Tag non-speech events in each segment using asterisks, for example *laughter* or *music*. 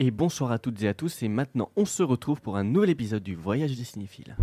Et bonsoir à toutes et à tous, et maintenant on se retrouve pour un nouvel épisode du Voyage des cinéphiles.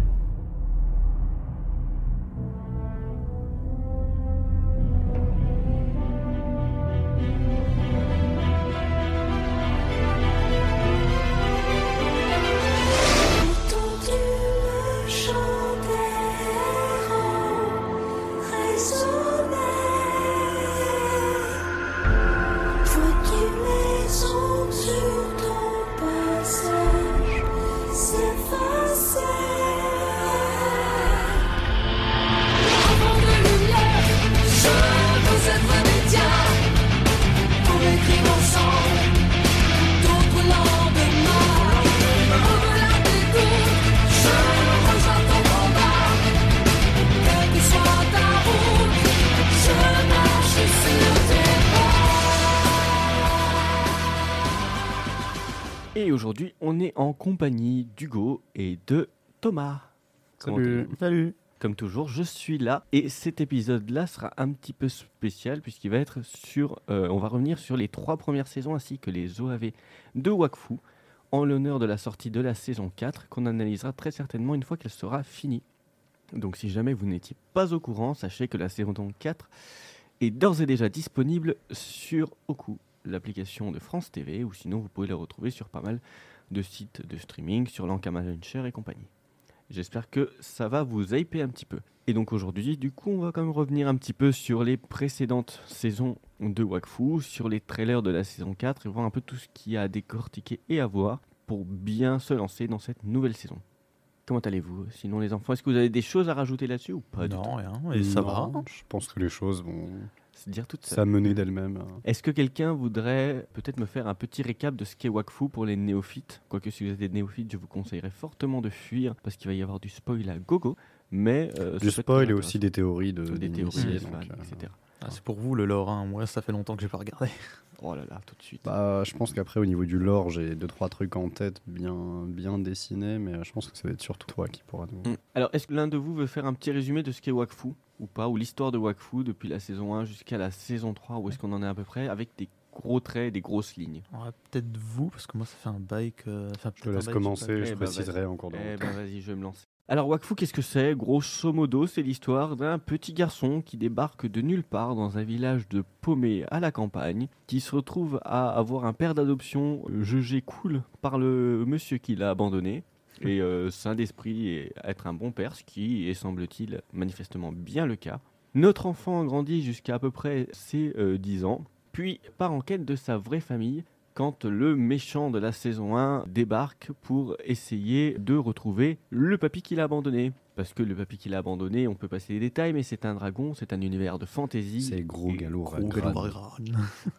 Salut. Comme toujours, je suis là et cet épisode-là sera un petit peu spécial puisqu'il va être sur. euh, on va revenir sur les trois premières saisons ainsi que les OAV de Wakfu en l'honneur de la sortie de la saison 4 qu'on analysera très certainement une fois qu'elle sera finie. Donc si jamais vous n'étiez pas au courant, sachez que la saison 4 est d'ores et déjà disponible sur Oku, l'application de France TV, ou sinon vous pouvez la retrouver sur pas mal de sites de streaming, sur l'Ankama Launcher et compagnie. J'espère que ça va vous hyper un petit peu. Et donc aujourd'hui, du coup, on va quand même revenir un petit peu sur les précédentes saisons de Wakfu, sur les trailers de la saison 4 et voir un peu tout ce qu'il y a à décortiquer et à voir pour bien se lancer dans cette nouvelle saison. Comment allez-vous Sinon les enfants, est-ce que vous avez des choses à rajouter là-dessus ou pas du non, tout? rien. Et ça va Non, Je pense que les choses vont C'est dire tout ça. s'amener d'elles-mêmes. hein. Est-ce que quelqu'un voudrait peut-être me faire un petit récap de ce qu'est Wakfu pour les néophytes? Quoique si vous êtes des néophytes, je vous conseillerais fortement de fuir parce qu'il va y avoir du spoil à gogo. Mais euh, Du spoil et aussi des théories de des théories, donc, fans, euh, etc. Ah, c'est pour vous le lore. Hein. Moi, ça fait longtemps que j'ai pas regardé. *laughs* Oh là là, tout de suite. Bah, je pense qu'après, au niveau du lore, j'ai deux trois trucs en tête bien, bien dessinés, mais je pense que ça va être surtout toi qui pourra nous. Mm. Alors, est-ce que l'un de vous veut faire un petit résumé de ce qu'est Wakfu? Ou pas Ou l'histoire de Wakfu depuis la saison 1 jusqu'à la saison 3 Où est-ce qu'on en est à peu près Avec des gros traits, des grosses lignes. Va peut-être vous, parce que moi, ça fait un bail que. Enfin, Je te laisse commencer, je Eh ben, préciserai en cours de Eh route. ben vas-y, je vais me lancer. Alors Wakfu, qu'est-ce que c'est? Grosso modo, c'est l'histoire d'un petit garçon qui débarque de nulle part dans un village de paumés à la campagne, qui se retrouve à avoir un père d'adoption jugé cool par le monsieur qui l'a abandonné, et euh, saint d'esprit et être un bon père, ce qui est, semble-t-il, manifestement bien le cas. Notre enfant grandit jusqu'à à peu près ses euh, 10 ans, puis part en quête de sa vraie famille, quand le méchant de la saison 1 débarque pour essayer de retrouver le papy qu'il a abandonné. Parce que le papy qu'il a abandonné, on peut passer les détails, mais c'est un dragon, c'est un univers de fantasy. C'est gros galop Gros.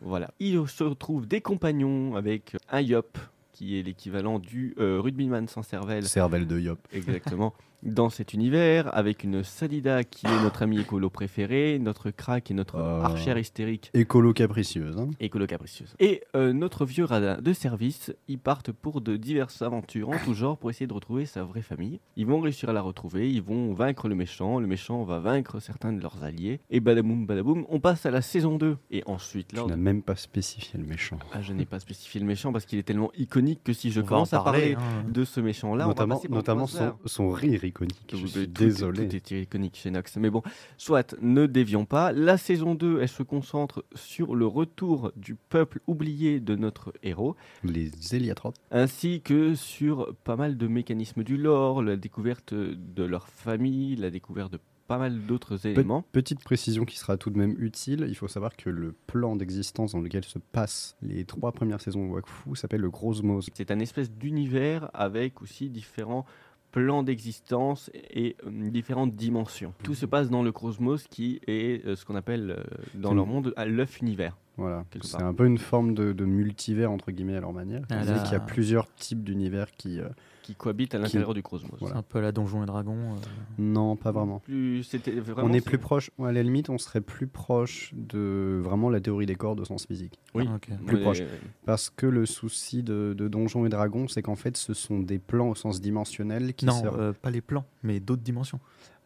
Voilà. Il se retrouve des compagnons avec un Yop, qui est l'équivalent du euh, rugbyman sans cervelle, Cervelle de Yop. exactement, *laughs* dans cet univers, avec une Salida qui est notre ami écolo préféré, notre crack et notre Oh. archère hystérique Écolo capricieuse. hein. écolo capricieuse. Et euh, notre vieux radin de service, ils partent pour de diverses aventures en tout genre pour essayer de retrouver sa vraie famille. Ils vont réussir à la retrouver, ils vont vaincre le méchant, le méchant va vaincre certains de leurs alliés, et badaboum badaboum, on passe à la saison 2. Et ensuite, Tu lors n'as de- même pas spécifié le méchant. Ah, je n'ai pas spécifié le méchant parce qu'il est tellement iconique que si je On commence en à parler hein. de ce méchant-là, on va notamment notamment son, son rire iconique. Je suis tout- désolé. Tout est iconique chez Nox. Mais bon, soit, ne dévions pas. La saison 2, elle se concentre sur le retour du peuple oublié de notre héros, Les héliatropes. ainsi que sur pas mal de mécanismes du lore, la découverte de leur famille, la découverte de pas mal d'autres éléments. Petite précision qui sera tout de même utile, il faut savoir que le plan d'existence dans lequel se passent les trois premières saisons de Wakfu s'appelle le Grosmos. C'est un espèce d'univers avec aussi différents plans d'existence et euh, différentes dimensions. Tout se passe dans le cosmos qui est euh, ce qu'on appelle euh, dans leur monde l'œuf univers. Voilà, c'est un peu une forme de, de multivers entre guillemets à leur manière. Ah qu'il y a plusieurs types d'univers qui. euh, qui cohabitent à l'intérieur du cosmos. Voilà. C'est un peu la Donjon et Dragon. euh. Non, pas vraiment. Plus, c'était vraiment. on est plus proche, à la limite, on serait plus proche de vraiment la théorie des cordes au sens physique. Oui. Ah, ok. plus proche. Parce que le souci de, de Donjons et Dragons, c'est qu'en fait, ce sont des plans au sens dimensionnel qui Non, servent. euh, pas les plans, mais d'autres dimensions.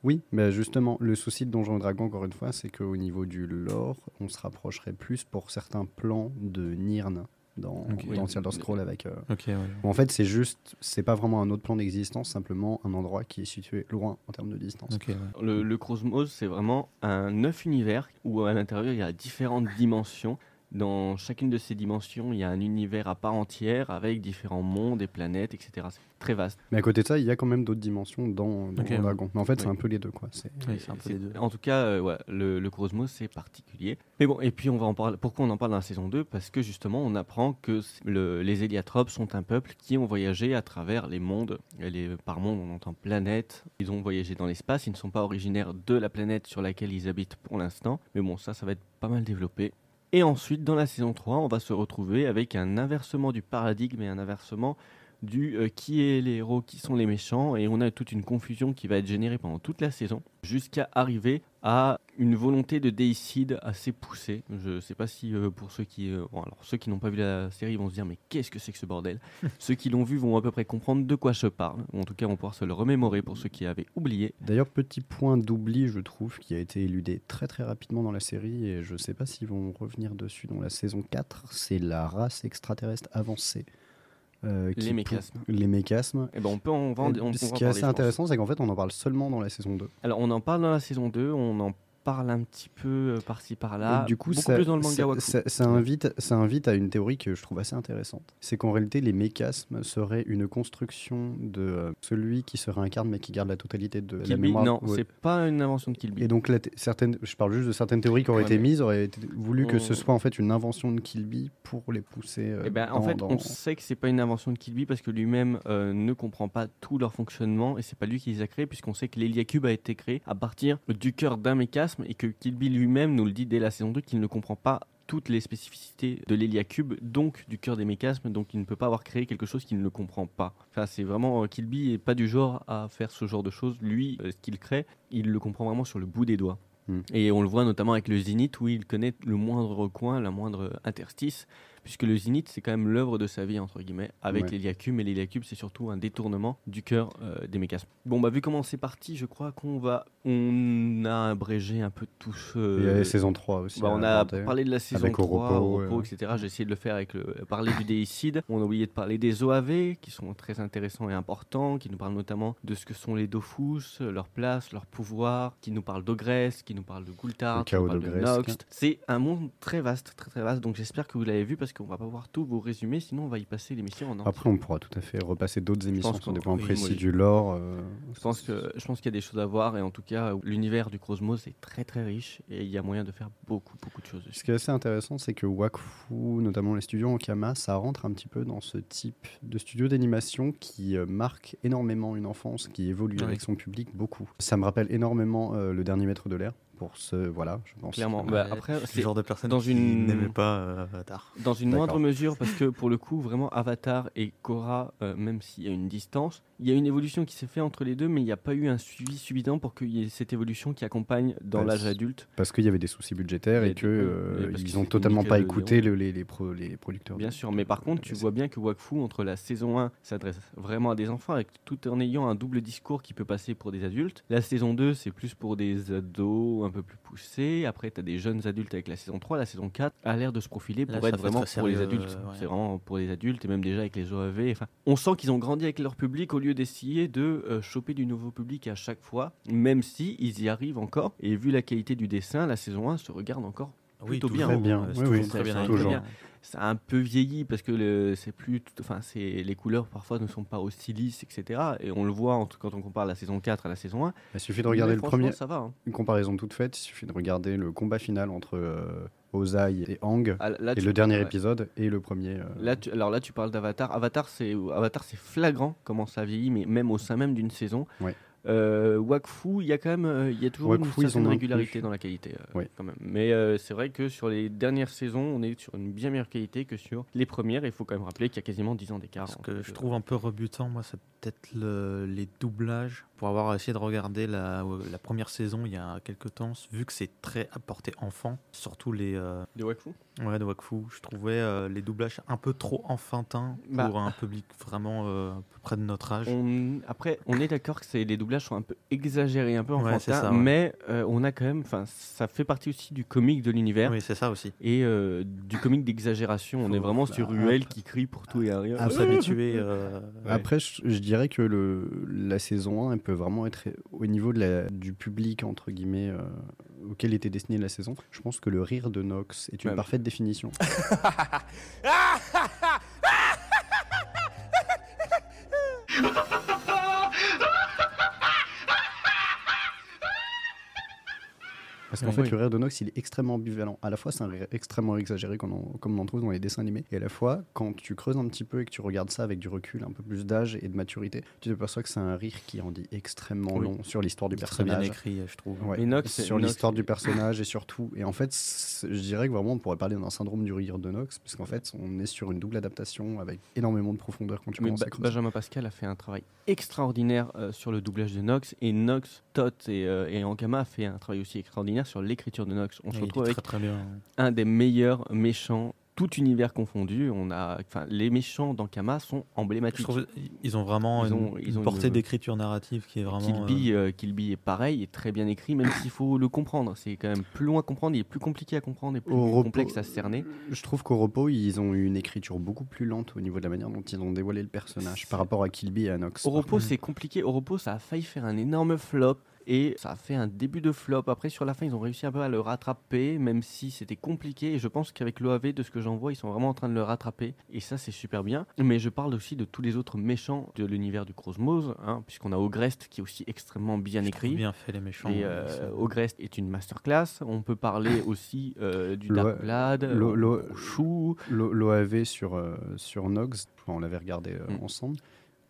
Oui, mais justement, le souci de Donjons et Dragons, encore une fois, c'est qu'au niveau du lore, on se rapprocherait plus pour certains plans de Nirn. Dans, Ok. dans Elder Scroll avec. euh, ouais. en fait, c'est juste, c'est pas vraiment un autre plan d'existence, simplement un endroit qui est situé loin en termes de distance. Ouais. Le, le Cosmos, c'est vraiment un neuf univers où à l'intérieur il y a différentes dimensions. Dans chacune de ces dimensions, il y a un univers à part entière avec différents mondes et planètes, etc. C'est très vaste. Mais à côté de ça, il y a quand même d'autres dimensions dans, dans Ok, le ouais. dragon. Mais en fait, c'est un peu les deux, quoi. C'est- Oui, c'est un peu les deux. En tout cas, euh, ouais, le, le Cosmos, c'est particulier. Mais bon, et puis on va en parler. Pourquoi on en parle dans la saison 2 Parce que justement, on apprend que le- les Héliatropes sont un peuple qui ont voyagé à travers les mondes. Les, par monde, on entend planète. Ils ont voyagé dans l'espace. Ils ne sont pas originaires de la planète sur laquelle ils habitent pour l'instant. Mais bon, ça, ça va être pas mal développé. Et ensuite, dans la saison 3, on va se retrouver avec un inversement du paradigme et un inversement du euh, qui est les héros, qui sont les méchants, et on a toute une confusion qui va être générée pendant toute la saison, jusqu'à arriver à une volonté de déicide assez poussée. Je ne sais pas si euh, pour ceux qui, euh, bon, alors ceux qui n'ont pas vu la série vont se dire mais qu'est-ce que c'est que ce bordel? *laughs* Ceux qui l'ont vu vont à peu près comprendre de quoi je parle, ou en tout cas vont pouvoir se le remémorer pour ceux qui avaient oublié. D'ailleurs, petit point d'oubli, je trouve, qui a été éludé très très rapidement dans la série, et je sais pas s'ils vont revenir dessus dans la saison 4, c'est la race extraterrestre avancée. Euh, Les mécasmes. Les mécasmes. Et ben on peut en vendre. on Ce qui est assez intéressant, c'est qu'en fait, on en parle seulement dans la saison 2. Alors on en parle dans la saison 2, on en parle un petit peu euh, par-ci par-là. Et du coup, ça, plus dans le manga ça- Waku. ça- ça invite, ça invite à une théorie que je trouve assez intéressante. C'est qu'en réalité, les mécasmes seraient une construction de euh, celui qui se réincarne mais qui garde la totalité de la Kill Bill, mémoire. non, Ouais. c'est pas une invention de Kill Bill. Et donc, la certaines, je parle juste de certaines théories qui auraient Ouais, été mises, auraient été voulu que ce On- soit en fait une invention de Kilby pour les pousser. euh, Eh ben, en fait, dans- on sait que c'est pas une invention de Kilby parce que lui-même euh, ne comprend pas tout leur fonctionnement et c'est pas lui qui les a créés puisqu'on sait que l'Héliacube a été créé à partir du cœur d'un mécasme et que Kilby lui-même nous le dit dès la saison 2 qu'il ne comprend pas toutes les spécificités de l'Héliacube, donc du cœur des mécasmes, donc il ne peut pas avoir créé quelque chose qu'il ne comprend pas. Enfin, c'est vraiment euh, Kilby est pas du genre à faire ce genre de choses. Lui, euh, ce qu'il crée, il le comprend vraiment sur le bout des doigts. Hmm. Et on le voit notamment avec le Zénith où il connaît le moindre recoin, la moindre interstice, puisque le Zénith c'est quand même l'œuvre de sa vie entre guillemets avec Ouais. l'Héliacube, et l'Héliacube c'est surtout un détournement du cœur euh, des mécasmes. Bon bah vu comment c'est parti, je crois qu'on va, on a abrégé un peu tout ce. Il y a la saison 3 aussi. Bah, on a parlé de la saison Avec 3, Oropo, Oropo, ouais. etc. J'ai essayé de le faire avec le parler du déicide. On a oublié de parler des OAV qui sont très intéressants et importants, qui nous parlent notamment de ce que sont les Dofus, leur place, leur pouvoir, qui nous parlent d'Ogresse, qui nous parlent de Gultar, Le qui nous parlent de Noxt. C'est un monde très vaste, très très vaste. Donc j'espère que vous l'avez vu parce qu'on va pas pouvoir tout vous résumer, sinon on va y passer l'émission en entier. Après, on pourra tout à fait repasser d'autres émissions sur des points oui, précis oui. du lore. euh, Je pense que je pense qu'il y a des choses à voir et en tout cas l'univers du Cosmos est très très riche et il y a moyen de faire beaucoup beaucoup de choses. Ce qui est assez intéressant, c'est que Wakfu, notamment les studios Ankama, ça rentre un petit peu dans ce type de studio d'animation qui euh, marque énormément une enfance, qui évolue avec son public beaucoup. Ça me rappelle énormément euh, le dernier maître de l'air. Pour ce, voilà, je pense. Clairement. Ouais, Bah, après, C'est genre de personne dans qui une- n'aimait pas euh, Avatar. Dans une moindre mesure, parce que pour le coup, vraiment, Avatar et Korra, euh, même s'il y a une distance, il y a une évolution qui s'est faite entre les deux, mais il n'y a pas eu un suivi suffisant pour qu'il y ait cette évolution qui accompagne dans l'âge adulte. Parce qu'il y avait des soucis budgétaires Et et que euh, et que ils ont totalement pas écouté le- les, les, pro- les producteurs. Bien sûr, mais par contre, tu vois bien que Wakfu, entre la saison 1, s'adresse vraiment à des enfants, avec tout en ayant un double discours qui peut passer pour des adultes. La saison 2, c'est plus pour des ados un peu plus poussés. Après, tu as des jeunes adultes avec la saison 3. La saison 4 a l'air de se profiler pour être vraiment pour les adultes. euh, ouais. C'est vraiment pour les adultes et même déjà avec les OAV. Enfin, on sent qu'ils ont grandi avec leur public au lieu d'essayer de euh, choper du nouveau public à chaque fois, même si ils y arrivent encore. Et vu la qualité du dessin, la saison 1 se regarde encore plutôt bien, Très bien. euh, Oui, très bien. Ça a un peu vieilli parce que le- c'est plus enfin c'est les couleurs parfois ne sont pas aussi lisses etc et on le voit en tout- quand on compare la saison 4 à la saison 1 Il suffit de regarder le premier, ça va hein. une comparaison toute faite, il suffit de regarder le combat final entre euh, Ozai et Ang, Ah, et tu- le dernier ouais. épisode et le premier. euh, Là, tu- alors là, tu parles d'Avatar. Avatar, c'est Avatar, c'est flagrant comment ça vieillit, mais même au sein même d'une saison. Ouais. Euh, Wakfu, il y a quand même, euh, il y a toujours Wakfu, une certaine régularité dans la qualité, euh, Ouais. quand même. Mais euh, c'est vrai que sur les dernières saisons, on est sur une bien meilleure qualité que sur les premières. Il faut quand même rappeler qu'il y a quasiment 10 ans d'écart. Ce que je trouve un peu rebutant, moi, c'est peut-être le- les doublages. Pour avoir essayé de regarder la, la première saison il y a quelques temps, vu que c'est très apporté enfant, surtout les, euh, de Wakfu? Ouais, de Wakfu. Je trouvais euh, les doublages un peu trop enfantins Bah. pour un public vraiment euh, à peu près de notre âge. On- après, on est d'accord que les doublages sont un peu exagérés, un peu Ouais, c'est enfantins, ça, ouais. mais euh, on a quand même, enfin, ça fait partie aussi du comique de l'univers Oui, c'est ça aussi. et euh, du comique d'exagération. On est vraiment bah, sur Ruel qui crie pour tout et à rien. Faut s'habituer. euh, ouais. Après, je, je dirais que le, la saison 1, elle peut vraiment être au niveau de la, du public, entre guillemets, euh, auquel était destinée la saison. Je pense que le rire de Nox est une Ouais. parfaite définition. *laughs* Parce qu'en fait, le rire de Nox, il est extrêmement ambivalent. À la fois, c'est un rire extrêmement exagéré, comme on, comme on en trouve dans les dessins animés. Et à la fois, quand tu creuses un petit peu et que tu regardes ça avec du recul, un peu plus d'âge et de maturité, tu t'aperçois que c'est un rire qui en dit extrêmement Oui. long sur l'histoire du C'est très bien personnage. écrit, je trouve. Ouais, Et Nox, sur l'histoire du personnage et *coughs* sur tout. Et en fait, je dirais que vraiment, on pourrait parler d'un syndrome du rire de Nox, parce qu'en fait, on est sur une double adaptation avec énormément de profondeur quand tu Mais commences Ba- à creuser. Benjamin Pascal a fait un travail extraordinaire euh, sur le doublage de Nox et Nox, Tot et, euh, et Ankama a fait un travail aussi extraordinaire sur l'écriture de Nox. On se retrouve avec très très bien. un des meilleurs méchants, tout univers confondu. On a, enfin, les méchants d'Ankama sont emblématiques. trouve ils ont vraiment Ils une, ont- ils une ont portée une- d'écriture narrative qui est vraiment. Kill euh, Bill, euh, est pareil, est très bien écrit, même s'il faut le comprendre. C'est quand même plus long à comprendre, il est plus compliqué à comprendre et plus complexe à cerner. Je trouve qu'au repos, ils ont eu une écriture beaucoup plus lente au niveau de la manière dont ils ont dévoilé le personnage par rapport à Kilby et à Nox. Au repos, c'est compliqué. Au repos, ça a failli faire un énorme flop. Et ça a fait un début de flop. Après, sur la fin, ils ont réussi un peu à le rattraper, même si c'était compliqué. Et je pense qu'avec l'OAV, de ce que j'en vois, ils sont vraiment en train de le rattraper. Et ça, c'est super bien. Mais je parle aussi de tous les autres méchants de l'univers du Cosmos, hein, puisqu'on a Ogrest qui est aussi extrêmement bien écrit. bien fait les méchants. Et euh, euh, Ogrest est une masterclass. On peut parler *coughs* aussi euh, du Dark Blood, le- le- Chou. L'O- L'OAV sur, euh, sur Nox, on l'avait regardé euh, Mm. ensemble.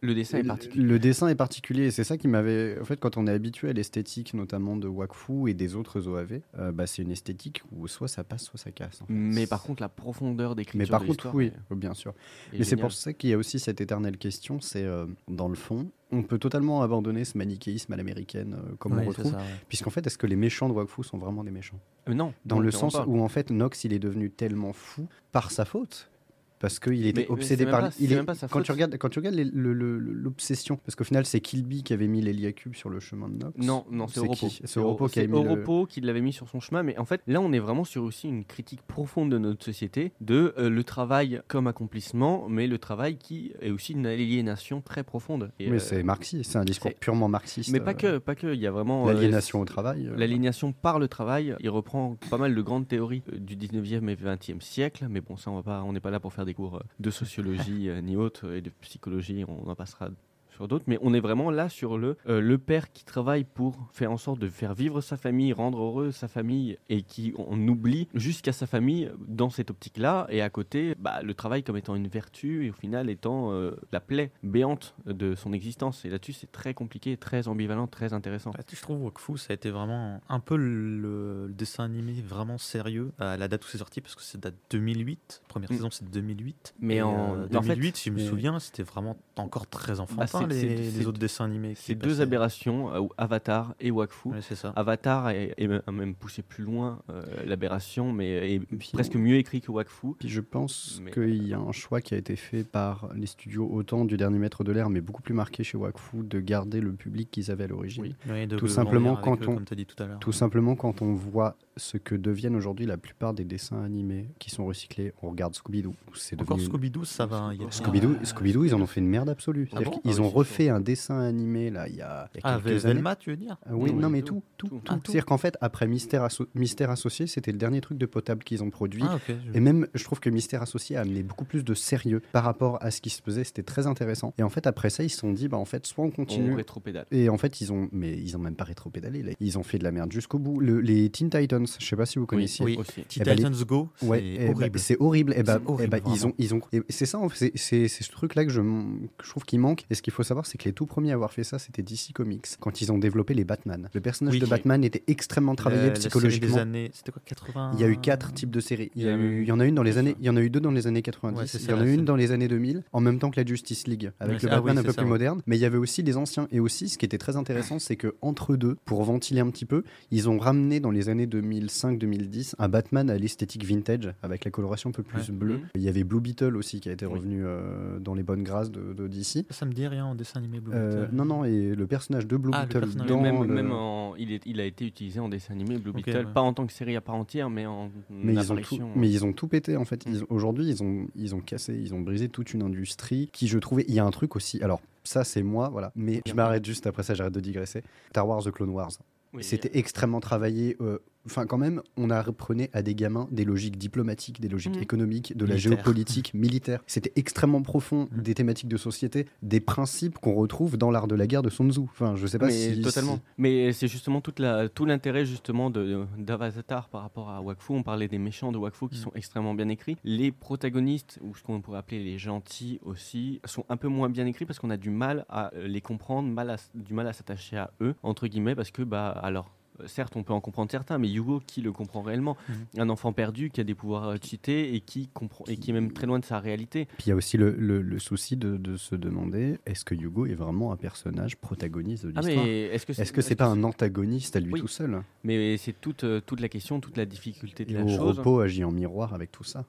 Le dessin est particulier. Le dessin est particulier et c'est ça qui m'avait. En fait, quand on est habitué à l'esthétique, notamment de Wakfu et des autres OAV, euh, bah, c'est une esthétique où soit ça passe, soit ça casse. en fait. Mais par contre, la profondeur d'écriture Mais par de contre, oui, est- bien sûr. Mais c'est pour ça qu'il y a aussi cette éternelle question c'est euh, dans le fond, on peut totalement abandonner ce manichéisme à l'américaine euh, comme Ouais, on retrouve. ça, ouais. Puisqu'en fait, est-ce que les méchants de Wakfu sont vraiment des méchants? Euh, non. Dans non, le sens pas. où en fait Nox il est devenu tellement fou par sa faute. Parce qu'il était Mais- obsédé par. pas- il est- même pas sa quand, faute. tu regardes, quand tu regardes l'obsession, parce qu'au final c'est Kilby qui avait mis l'Eliacube sur le chemin de Nox. Non, non, c'est Oropo. qui? C'est Oropo qui Oropo l'avait mis sur son chemin. Mais en fait, là, on est vraiment sur aussi une critique profonde de notre société, de euh, le travail comme accomplissement, mais le travail qui est aussi une aliénation très profonde. Et, Mais euh, c'est marxiste, c'est un discours purement marxiste. mais pas euh, que, pas que. Il y a vraiment euh, L'aliénation au travail. L'aliénation par le travail, il reprend pas mal de grandes théories du 19e et 20e siècle, mais bon, ça, on va pas, on n'est pas là pour faire des cours euh, de sociologie euh, ni autre, et de psychologie, on en passera sur d'autres, mais on est vraiment là sur le, euh, le père qui travaille pour faire en sorte de faire vivre sa famille, rendre heureux sa famille, et qui on oublie jusqu'à sa famille dans cette optique-là, et à côté, bah, le travail comme étant une vertu, et au final étant euh, la plaie béante de son existence, et là-dessus c'est très compliqué, très ambivalent, très intéressant. Je trouve Wakfu, ça a été vraiment un peu le, le dessin animé vraiment sérieux à la date où c'est sorti, parce que c'est date 2008. Première Mm. saison, c'est 2008. Mais Et, en- euh, en fait, 2008, si je me souviens, c'était vraiment encore très enfantin, c'est- les, c'est- les c'est- autres dessins animés. C'est deux aberrations, euh, Avatar et Wakfu. Ouais, c'est ça. Avatar est, est même- a même poussé plus loin euh, l'aberration, mais est Puis presque mieux écrit que Wakfu. Puis je pense Mais- qu'il y a un choix qui a été fait par les studios autant du dernier maître de l'air, mais beaucoup plus marqué chez Wakfu, de garder le public qu'ils avaient à l'origine. Oui. De Tout simplement quand eux, on- Comme tu as dit tout à l'heure. Tout simplement quand on voit ce que deviennent aujourd'hui la plupart des dessins animés qui sont recyclés, on regarde Scooby-Doo. C'est Encore. Scooby-Doo, ça va. a- Scooby-Doo, Ah, Scooby-Doo, ils en ont fait une merde absolue. Ah bon qu'ils Ah oui, ont refait un dessin animé là il y a, il y a Ah, quelques années. Tu veux dire Ah oui, Oui, non mais tout, tout, tout, tout. tout. Ah, tout. C'est-à-dire qu'en fait, après Mystère, Asso- Mystère Associé, c'était le dernier truc de potable qu'ils ont produit. Ah, je- Et même, je trouve que Mystère Associé a amené beaucoup plus de sérieux par rapport à ce qui se faisait. C'était très intéressant. Et en fait, après ça, ils se sont dit, bah en fait, soit on On continue. rétropédale. Et en fait, ils ont, mais ils ont même pas rétropédalé. Là. Ils ont fait de la merde jusqu'au bout. Le- les Teen Titans, je sais pas si vous connaissiez. Oui. Teen Eh ben, les- Titans Go, c'est Ouais, eh ben, horrible. c'est horrible. Et C'est horrible, eh ben, ils ont, ils ont. c'est ça, en fait, c'est- ce truc-là que je, m- que je trouve qui manque. Et ce qu'il faut savoir, c'est que les tout premiers à avoir fait ça, c'était DC Comics, quand ils ont développé les Batman. Le personnage Oui. de Batman était extrêmement travaillé La- la série psychologiquement. des années, c'était quoi 80 Il y a eu quatre types de séries. Il y, a eu- il en a une dans les années, il y en a eu deux dans les années 90. Ouais, c'est il y en a une dans les années 2000, en même temps que la Justice League, avec le ah Batman oui, un peu plus ouais. moderne. Mais il y avait aussi les anciens. Et aussi, ce qui était très intéressant, c'est que entre deux, pour ventiler un petit peu, ils ont ramené dans les années 2005-2010 un Batman à l'esthétique vintage, avec la coloration un peu plus Ouais. bleue. Mhm. Il y avait Blue Beetle aussi qui a été Oui. revenu euh, dans les bonnes grâces de, de DC. Ça me dit rien en dessin animé Blue Euh, Beetle. non, non, et le personnage de Blue Ah, le Beetle dans même, le- même en- il, est- il a été utilisé en dessin animé Blue Beetle, ouais. pas en tant que série à part entière, mais en Mais ils, ont tout, mais ils ont tout pété en fait. Mm. Aujourd'hui, ils ont, ils ont cassé, ils ont brisé toute une industrie qui, je trouvais, il y a un truc aussi. Alors, ça, c'est moi, voilà. Mais je m'arrête juste après ça, j'arrête de digresser. Star Wars The Clone Wars. Oui, C'était extrêmement travaillé. euh, Enfin, quand même, on apprenait à des gamins des logiques diplomatiques, des logiques Mhm. économiques, de la géopolitique, militaire. C'était extrêmement profond, Mhm. des thématiques de société, des principes qu'on retrouve dans l'art de la guerre de Sun Tzu. Enfin, je sais pas mais si. totalement. si- Mais c'est justement toute la, tout l'intérêt justement de d'Avatar par rapport à Wakfu. On parlait des méchants de Wakfu qui Mm. sont extrêmement bien écrits. Les protagonistes, ou ce qu'on pourrait appeler les gentils aussi, sont un peu moins bien écrits parce qu'on a du mal à euh, les comprendre, mal à s- du mal à s'attacher à eux entre guillemets parce que bah alors. Euh, Certes, on peut en comprendre certains, mais Yugo, qui le comprend réellement Mhm. Un enfant perdu qui a des pouvoirs euh, cheatés et qui comprend et qui est même très loin de sa réalité. Puis il y a aussi le, le- le souci de, de se demander est-ce que Hugo est vraiment un personnage protagoniste de Ah l'histoire? est-ce que Est-ce que c'est pas un antagoniste à lui Oui. tout seul? Mais c'est toute, euh, toute la question, toute la difficulté de Et la chose. Oropo agit en miroir avec tout ça.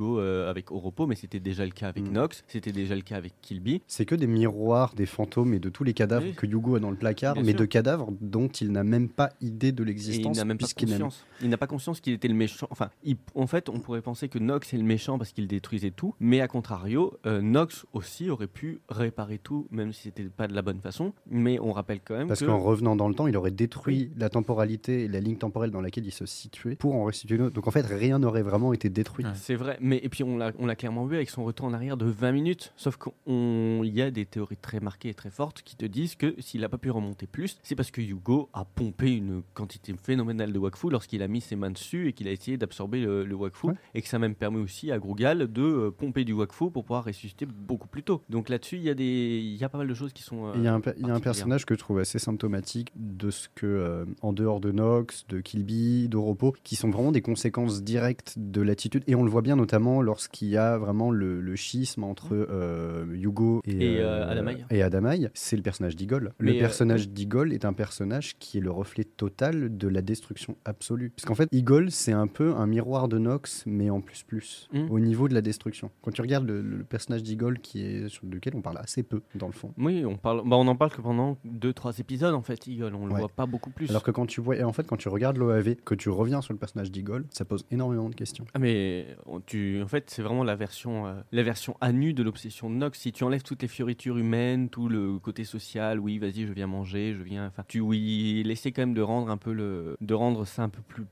Euh, avec Oropo, mais c'était déjà le cas avec Mm. Nox, c'était déjà le cas avec Kilby. C'est que des miroirs, des fantômes et de tous les cadavres Oui. que Yugo a dans le placard, Bien mais sûr. de cadavres dont il n'a même pas idée de Et il l'existence. n'a même pas conscience. Il n'a pas conscience qu'il était le méchant. Enfin, il- en fait, on pourrait penser que Nox est le méchant parce qu'il détruisait tout, mais à contrario, euh, Nox aussi aurait pu réparer tout, même si c'était pas de la bonne façon. Mais on rappelle quand même Parce que qu'en revenant dans le temps, il aurait détruit la temporalité et la ligne temporelle dans laquelle il se situait pour en restituer une autre. Donc en fait, rien n'aurait vraiment été détruit. Ouais. c'est vrai. Mais et puis on l'a, clairement vu avec son retour en arrière de 20 minutes. Sauf qu'il y a des théories très marquées et très fortes qui te disent que s'il n'a pas pu remonter plus, c'est parce que Yugo a pompé une quantité phénoménale de Wakfu lorsqu'il a mis ses mains dessus et qu'il a essayé d'absorber le, le Wakfu Ouais. et que ça même permet aussi à Grugal de euh, pomper du Wakfu pour pouvoir ressusciter beaucoup plus tôt. Donc là-dessus, il y a des, y a pas mal de choses qui sont. euh, Il y, a un, y a personnage que je trouve assez symptomatique de ce que, euh, en dehors de Nox, de Kilby, d'Oropo, qui sont vraiment des conséquences directes de l'attitude. Et on le voit bien notamment lorsqu'il y a vraiment le, le schisme entre euh, Hugo et, Et, Adamaï. et Adamaï. C'est le personnage d'Igol. Le personnage d'Igol est un personnage qui est le reflet total de la destruction absolue. Parce qu'en fait, Igol, c'est un peu un miroir de Nox, mais en plus plus, Mm. au niveau de la destruction. Quand tu regardes le, le personnage d'Igol, qui est sur lequel on parle assez peu, dans le fond. Oui, on parle. Bah, on en parle que pendant 2-3 épisodes en fait. Eagle, on le Ouais. voit pas beaucoup plus. Alors que quand tu vois, et en fait, quand tu regardes l'OAV, que tu reviens sur le personnage d'Igol, ça pose énormément de questions. Ah mais tu, en fait, c'est vraiment la version, euh, la version à nu de l'obsession de Nox. Si tu enlèves toutes les fioritures humaines, tout le côté social, oui, vas-y, je viens manger, je viens. Enfin, tu, oui, essaie quand même de rendre un peu le, de rendre ça un peu plus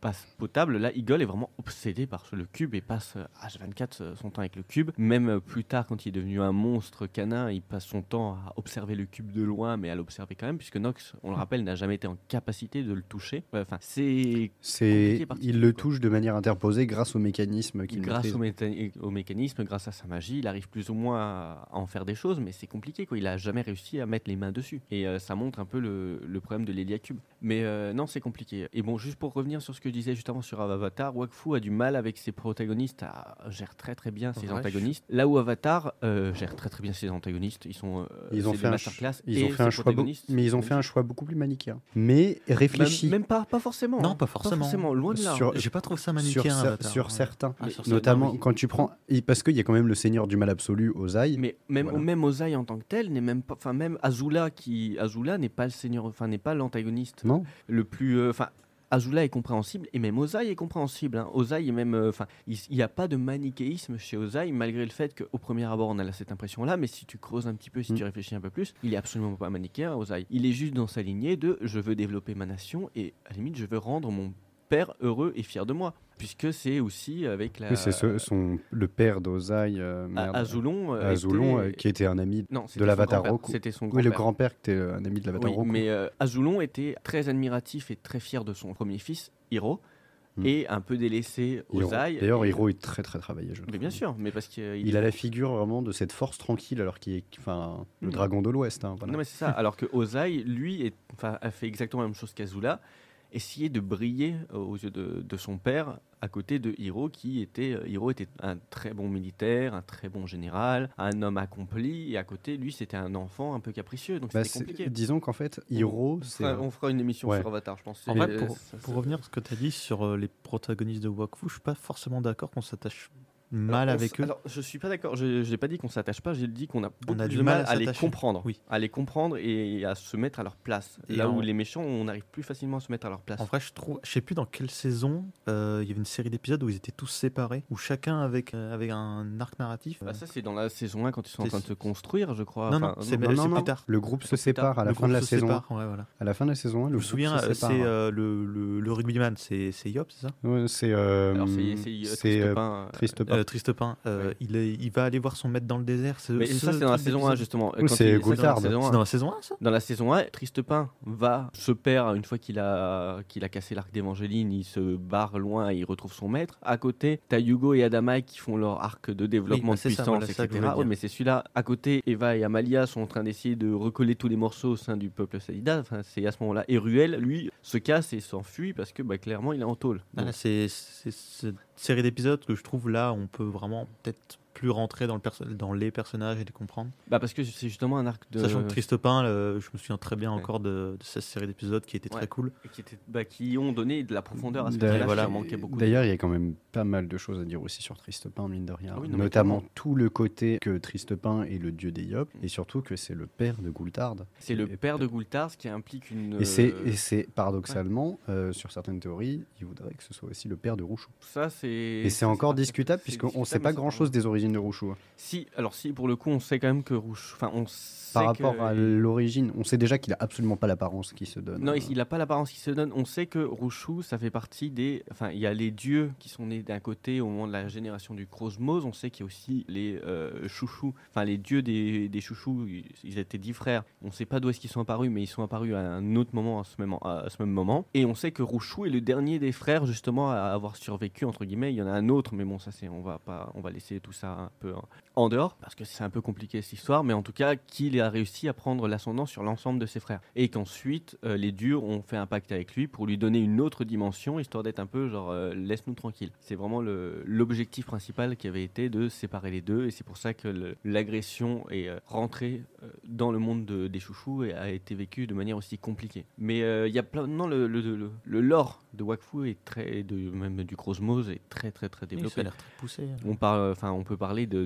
pas potable. Là, Eagle est vraiment obsédé par le cube et passe euh, H24 euh, son temps avec le cube. Même euh, plus tard, quand il est devenu un monstre canin, il passe son temps à observer le cube de loin, mais à l'observer quand même, puisque Nox, on le rappelle, n'a jamais été en capacité de le toucher. Enfin, c'est il le touche de manière interposée grâce au mécanisme qu'il grâce au, méta- au mécanisme, grâce à sa magie, il arrive plus ou moins à, à en faire des choses, mais c'est compliqué. Quoi. Il a jamais réussi à mettre les mains dessus. Et euh, ça montre un peu le, le problème de l'Elia Cube. Mais euh, non, c'est compliqué. Et bon, juste pour revenir sur ce que je disais justement sur Avatar, Wakfu a du mal avec ses protagonistes à gère très très bien ses Ouais. antagonistes. Là où Avatar euh, gère très très bien ses antagonistes, ils sont euh, Ils ont fait des un, masterclass ils et ont fait un choix, mais ils ont fait un choix beaucoup plus manichéen. Mais réfléchi. Même, même pas, pas forcément. Non, hein. pas forcément. loin de là. J'ai pas trouvé ça manichéen. cer- Avatar, sur ouais. certains, Ah, sur certains, notamment oui. quand tu prends, parce qu'il y a quand même le Seigneur du mal absolu, Ozai. Mais même, Voilà. même Ozai en tant que tel n'est même pas. Enfin, même Azula qui. Azula n'est pas le seigneur. Enfin, n'est pas l'antagoniste Non, le plus. euh, Enfin. Azula est compréhensible et même Ozai est compréhensible. Hein. Ozai est même, euh, enfin, il n'y a pas de manichéisme chez Ozai malgré le fait qu'au premier abord on a là cette impression-là, mais si tu creuses un petit peu, si Mm. tu réfléchis un peu plus, il est absolument pas manichéen Ozai. Il est juste dans sa lignée de je veux développer ma nation et à la limite je veux rendre mon père heureux et fier de moi, puisque c'est aussi avec la. Oui, c'est ce- son, le père d'Ozai, euh, euh, était- euh, qui était un ami. Non, de l'Avatar grand-père. Roku. C'était son Oui, le grand-père. grand-père qui était un ami de l'Avatar Oui, Roku. mais euh, Azulon était très admiratif et très fier de son premier fils, Hiro. Mm. et un peu délaissé. Ozai. D'ailleurs, Hiro est très très travaillé, je. Mais bien sûr, mais parce qu'il Il a la figure vraiment de cette force tranquille, alors qu'il est enfin, le Mm. dragon de l'Ouest. hein, voilà. Non mais c'est ça. Alors que Ozai, lui, est, a fait exactement la même chose qu'Azula, essayer de briller euh, aux yeux de, de son père à côté de Hiro, qui était euh, Hiro était un très bon militaire, un très bon général, un homme accompli, et à côté, lui, c'était un enfant un peu capricieux, donc Bah, c'était c'est- compliqué. disons qu'en fait, Hiro, On on fera une émission Ouais. sur Avatar, je pense. En vrai, pour, ça- pour revenir à ce que tu as dit sur euh, les protagonistes de Wakfu, je suis pas forcément d'accord qu'on s'attache mal Alors, on avec eux. Alors, je suis pas d'accord. Je n'ai pas dit qu'on s'attache pas. J'ai dit qu'on a beaucoup a plus du de mal mal à à les comprendre, Oui. à les comprendre et à se mettre à leur place. Et Là en- où les méchants, on arrive plus facilement à se mettre à leur place. En vrai, je trouve, je sais plus dans quelle saison, euh, il y avait une série d'épisodes où ils étaient tous séparés, où chacun avec, euh, avec un arc narratif. Bah, ça, c'est dans la saison 1 quand ils sont en train de se construire, je crois. Non, non, Enfin, c'est- Non, non, c'est non. plus tard. Le groupe se sépare à la fin de la saison. 1. sépare, ouais, voilà. À la fin de la saison 1, le Je me souviens, euh, c'est le, rugbyman, c'est c'est Yop, c'est ça? Ouais, c'est. Alors, c'est c'est, c'est, Triste euh, Pain, euh, Triste pas. Triste Pain. Ouais. il, est, il va aller voir son maître dans le désert. ce- Mais ce ça, c'est dans la saison 1, d'épisode. justement. Oui, c'est ça, saison C'est 1. dans la saison 1, ça? Dans la saison 1, Triste Pain va, se perd une fois qu'il a, qu'il a cassé l'arc d'Évangéline, il se barre loin et il retrouve son maître. À côté, t'as Hugo et Adamai qui font leur arc de développement Oui, de c'est ça, puissance, voilà, c'est ça que je etc. voulais Ouais, mais c'est celui-là. À côté, Eva et Amalia sont en train d'essayer de recoller tous les morceaux au sein du peuple Salida. Enfin, c'est à ce moment-là. Et Ruel, lui, se casse et s'enfuit parce que bah, clairement, il est en tôle. Ah, là, c'est série d'épisodes que je trouve là, on peut vraiment peut-être plus rentrer dans, le perso- dans les personnages et les comprendre. Bah, parce que c'est justement un arc de. Sachant que le- je me souviens très bien Ouais. encore de, de cette série d'épisodes qui était Ouais. très cool. qui, était- bah, qui ont donné de la profondeur à ce que voilà. manquait beaucoup. D'ailleurs, il y a quand même pas mal de choses à dire aussi sur Tristepin, mine de rien. Ah oui, non, mais Notamment tout le côté que Tristepin est le dieu des Yop, et surtout que c'est le père de Goulthard. C'est le Et- père de Goulthard, ce qui implique une. Et c'est, euh, et paradoxalement, euh, sur certaines théories, il voudrait que ce soit aussi le père de Rouchou. Ça, c'est. Et, c'est encore discutable, puisqu'on ne sait pas grand-chose des origines de Rouchou. hein. Si, alors si, pour le coup, on sait quand même que Rouge. Enfin, on sait Par que- rapport à l'origine, on sait déjà qu'il a absolument pas l'apparence qui se donne. Non, Euh, il n'a pas l'apparence qui se donne. On sait que Rouchou, ça fait partie des. Enfin, il y a les dieux qui sont nés d'un côté au moment de la génération du Cosmos. On sait qu'il y a aussi les euh, chouchous. Enfin, les dieux des, des chouchous, ils- ils étaient dix frères. On ne sait pas d'où est-ce qu'ils sont apparus, mais ils sont apparus à un autre moment, à ce même, à ce même moment. Et on sait que Rouchou est le dernier des frères, justement, à avoir survécu, entre guillemets. Il y en a un autre, mais bon, ça, c'est. On va pas. On va laisser tout ça un peu en- en dehors, parce que c'est un peu compliqué cette histoire, mais en tout cas, qu'il a réussi à prendre l'ascendant sur l'ensemble de ses frères. Et qu'ensuite, euh, les dieux ont fait un pacte avec lui pour lui donner une autre dimension, histoire d'être un peu genre, euh, laisse-nous tranquille. C'est vraiment l'objectif principal qui avait été de séparer les deux, et c'est pour ça que l'agression est euh, rentrée euh, dans le monde de- des chouchous et a été vécue de manière aussi compliquée. Mais il y a plein. Non, le, le, le, le lore de Wakfu est très. De, même du Cosmos est très, très, très Oui, ça développé. a l'air très poussé. On parle, on peut parler de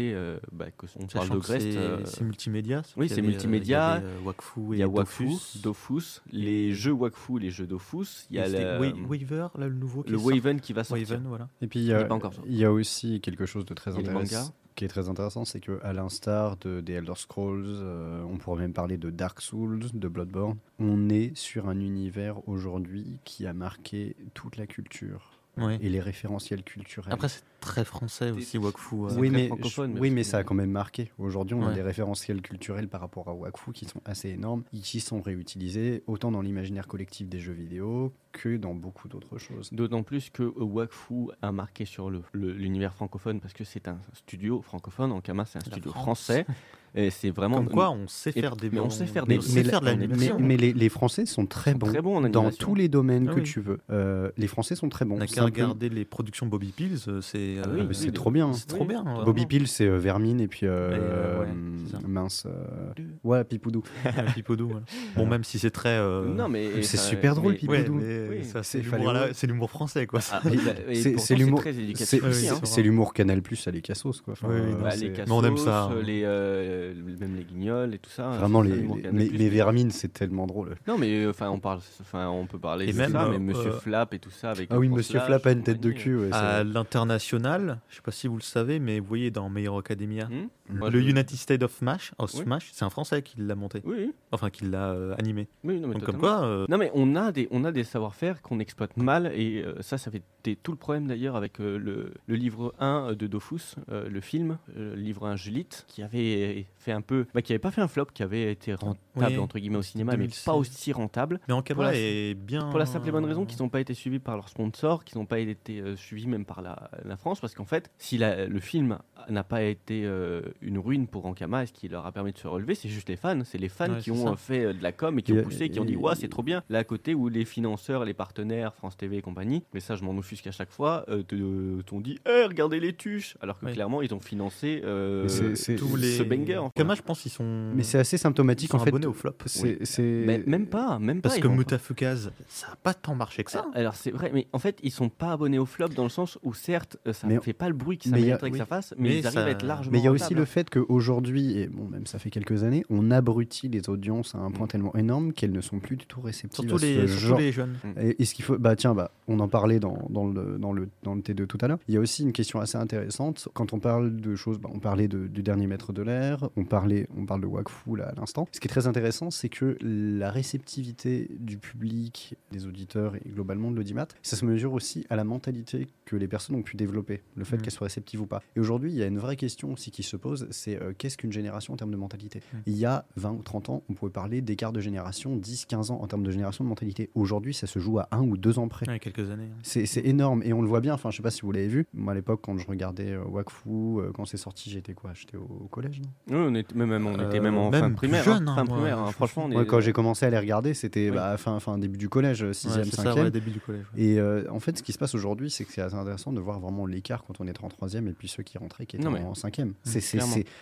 euh, bah, que on parle Sachant de que Grest. c'est euh, c'est multimédia. oui, c'est euh, multimédia. Il y euh, Wakfu il et y a Wakfu, Dofus. Dofus, les jeux Wakfu, les jeux Dofus. Il y a Waver, là, le nouveau qui le. Waven qui va sortir. Waven, voilà. Et puis il y, a, il y aussi quelque chose de très intéressant. Qui est très intéressant, c'est que à l'instar de, des Elder Scrolls, euh, on pourrait même parler de Dark Souls, de Bloodborne, on est sur un univers aujourd'hui qui a marqué toute la culture Ouais. et les référentiels culturels. Après, c'est très français aussi, Wakfu. euh. c'est oui, très mais, francophone, mais oui, aussi- mais ça a quand même marqué. Aujourd'hui, on a des référentiels culturels par rapport à Wakfu qui sont assez énormes et qui sont réutilisés autant dans l'imaginaire collectif des jeux vidéo que dans beaucoup d'autres choses. D'autant plus que Wakfu a marqué sur le- le- l'univers francophone parce que c'est un studio francophone. Ankama, c'est un La studio France. français. *laughs* Et c'est vraiment. Comme quoi, on sait faire des mais on sait faire on des- sait mais- faire de mais- Mais, l'animation. mais les, les Français sont très bons, très bons en dans tous les domaines Ah que oui. tu veux. Euh, les Français sont très bons. On n'a qu'à regarder les productions Bobby Pills, euh, c'est Ah euh, oui, c'est trop bien. c'est trop bien. vraiment. Bobby Peel, c'est Vermine et puis mince. Ouais, Pipoudou. *laughs* Pipoudou. Bon, même si c'est très. euh, Non, mais. C'est super drôle, mais- Pipoudou. Ça, C'est l'humour français, quoi. Ah, bah- C'est- l'humour- C'est hein. c'est l'humour Canal Plus à les cassos quoi. Enfin, Oui, oui, euh, non, Bah, les Mais cassos, on aime ça, hein. les, euh, même les guignols et tout ça. Vraiment, c'est les, ça, l'humour les- Canal+. mais, mais Vermine, c'est tellement drôle. Non, mais euh, enfin, on parle, enfin, on peut parler Et de même, ça, euh, mais Monsieur euh, Flap et tout ça avec. Ah oui, Monsieur Flap a une tête de cul. À l'international, je sais pas si vous le savez, mais vous voyez dans Hero Academia, Le United States of Smash, Oui. Smash c'est un Français qui l'a monté. Oui, Enfin, qui l'a euh, animé. oui, non, mais Donc, comme quoi, euh, Non mais on a des, on a des savoir-faire qu'on exploite mal et euh, ça, ça fait été tout le problème d'ailleurs avec euh, le, le livre 1 de Dofus, le film, le livre 1 Julite, qui avait fait un peu, bah, qui avait pas fait un flop, qui avait été rentable Oui, entre guillemets au cinéma, mais 2016. pas aussi rentable. mais en la- Cabra est bien. Pour la simple et bonne raison qu'ils n'ont pas été suivis par leurs sponsors, qu'ils n'ont pas été suivis même par la, la France, parce qu'en fait, si la- le film n'a pas été une ruine pour Ankama et ce qui leur a permis de se relever, c'est juste les fans. C'est les fans Ouais, qui ont ça. euh, fait euh, de la com et qui Et- ont poussé, qui ont dit ouais c'est trop bien. Là à côté où les financeurs, les partenaires, France TV et compagnie, mais ça je m'en offusque à chaque fois, euh, te- t'ont dit Eh, regardez les tuches, alors que Oui. clairement ils ont financé euh, tous les. ce banger. en fait. Kama, je pense qu'ils sont. Mais c'est assez ils symptomatique sont en fait. abonnés au flop. C'est, c'est- Mais même pas, même pas. Parce ils que Mutafukaz, ça a pas tant marché que ça. Alors c'est vrai, mais en fait ils sont pas abonnés au flop dans le sens où certes euh, ça ne fait pas le bruit que ça mériterait que oui. ça fasse, mais, ils arrivent ça- à être largement. Mais il y a aussi le fait qu'aujourd'hui, et bon, même ça fait quelques années, on abrutit les audiences à un point tellement énorme qu'elles ne sont plus du tout réceptives Surtout à les, surtout jeunes. Et, et ce qu'il faut, bah tiens, bah, on en parlait dans, dans, le, dans, le, dans le T2 tout à l'heure. Il y a aussi une question assez intéressante. Quand on parle de choses, bah, on parlait de- du dernier maître de l'air, on, parlait, on parle de Wakfu là à l'instant. Ce qui est très intéressant, c'est que la réceptivité du public, des auditeurs et globalement de l'audimat, ça se mesure aussi à la mentalité que les personnes ont pu développer, le fait Mhm. qu'elles soient réceptives ou pas. Et aujourd'hui, il y a une vraie question aussi qui se pose, c'est euh, qu'est-ce qu'une génération en termes de mentalité? Il y a 20 ou 30 ans, on pouvait parler d'écart de génération, 10-15 ans en termes de génération de mentalité. Aujourd'hui, ça se joue à un ou deux ans près. Il y a quelques années. hein. C'est c'est énorme et on le voit bien. Enfin, je sais pas si vous l'avez vu. Moi, à l'époque, quand je regardais euh, Wakfu, euh, quand c'est sorti, j'étais quoi? J'étais au, au collège, non? Oui, on était même, même- on était Euh, même en même fin primaire. jeune, hein, hein, fin de moi, primaire, hein, me franchement, on est- Ouais, Quand j'ai commencé à les regarder, c'était Oui. bah, fin, fin début du collège, 6e, Ouais, c'est ça, 5e. ouais, début du collège. ouais. Et euh, en fait, ce qui se passe aujourd'hui, c'est que c'est assez intéressant de voir vraiment l'écart quand on était en troisième et puis ceux qui rentraient qui étaient Non, mais- en cinquième. C'est